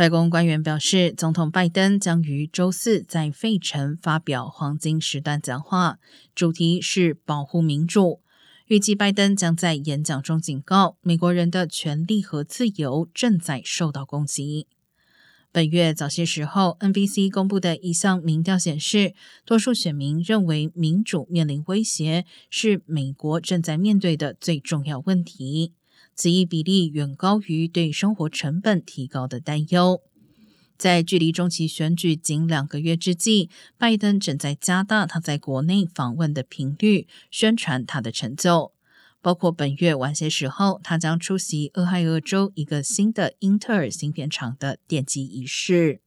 白宫官员表示，总统拜登将于周四在费城发表黄金时段讲话，主题是保护民主。预计拜登将在演讲中警告美国人的权利和自由正在受到攻击。本月早些时候，NBC 公布的一项民调显示，多数选民认为民主面临威胁，是美国正在面对的最重要问题。此一比例远高于对生活成本提高的担忧。在距离中期选举仅两个月之际，拜登正在加大他在国内访问的频率，宣传他的成就，包括本月晚些时候，他将出席俄亥俄州一个新的英特尔芯片厂的奠基仪式。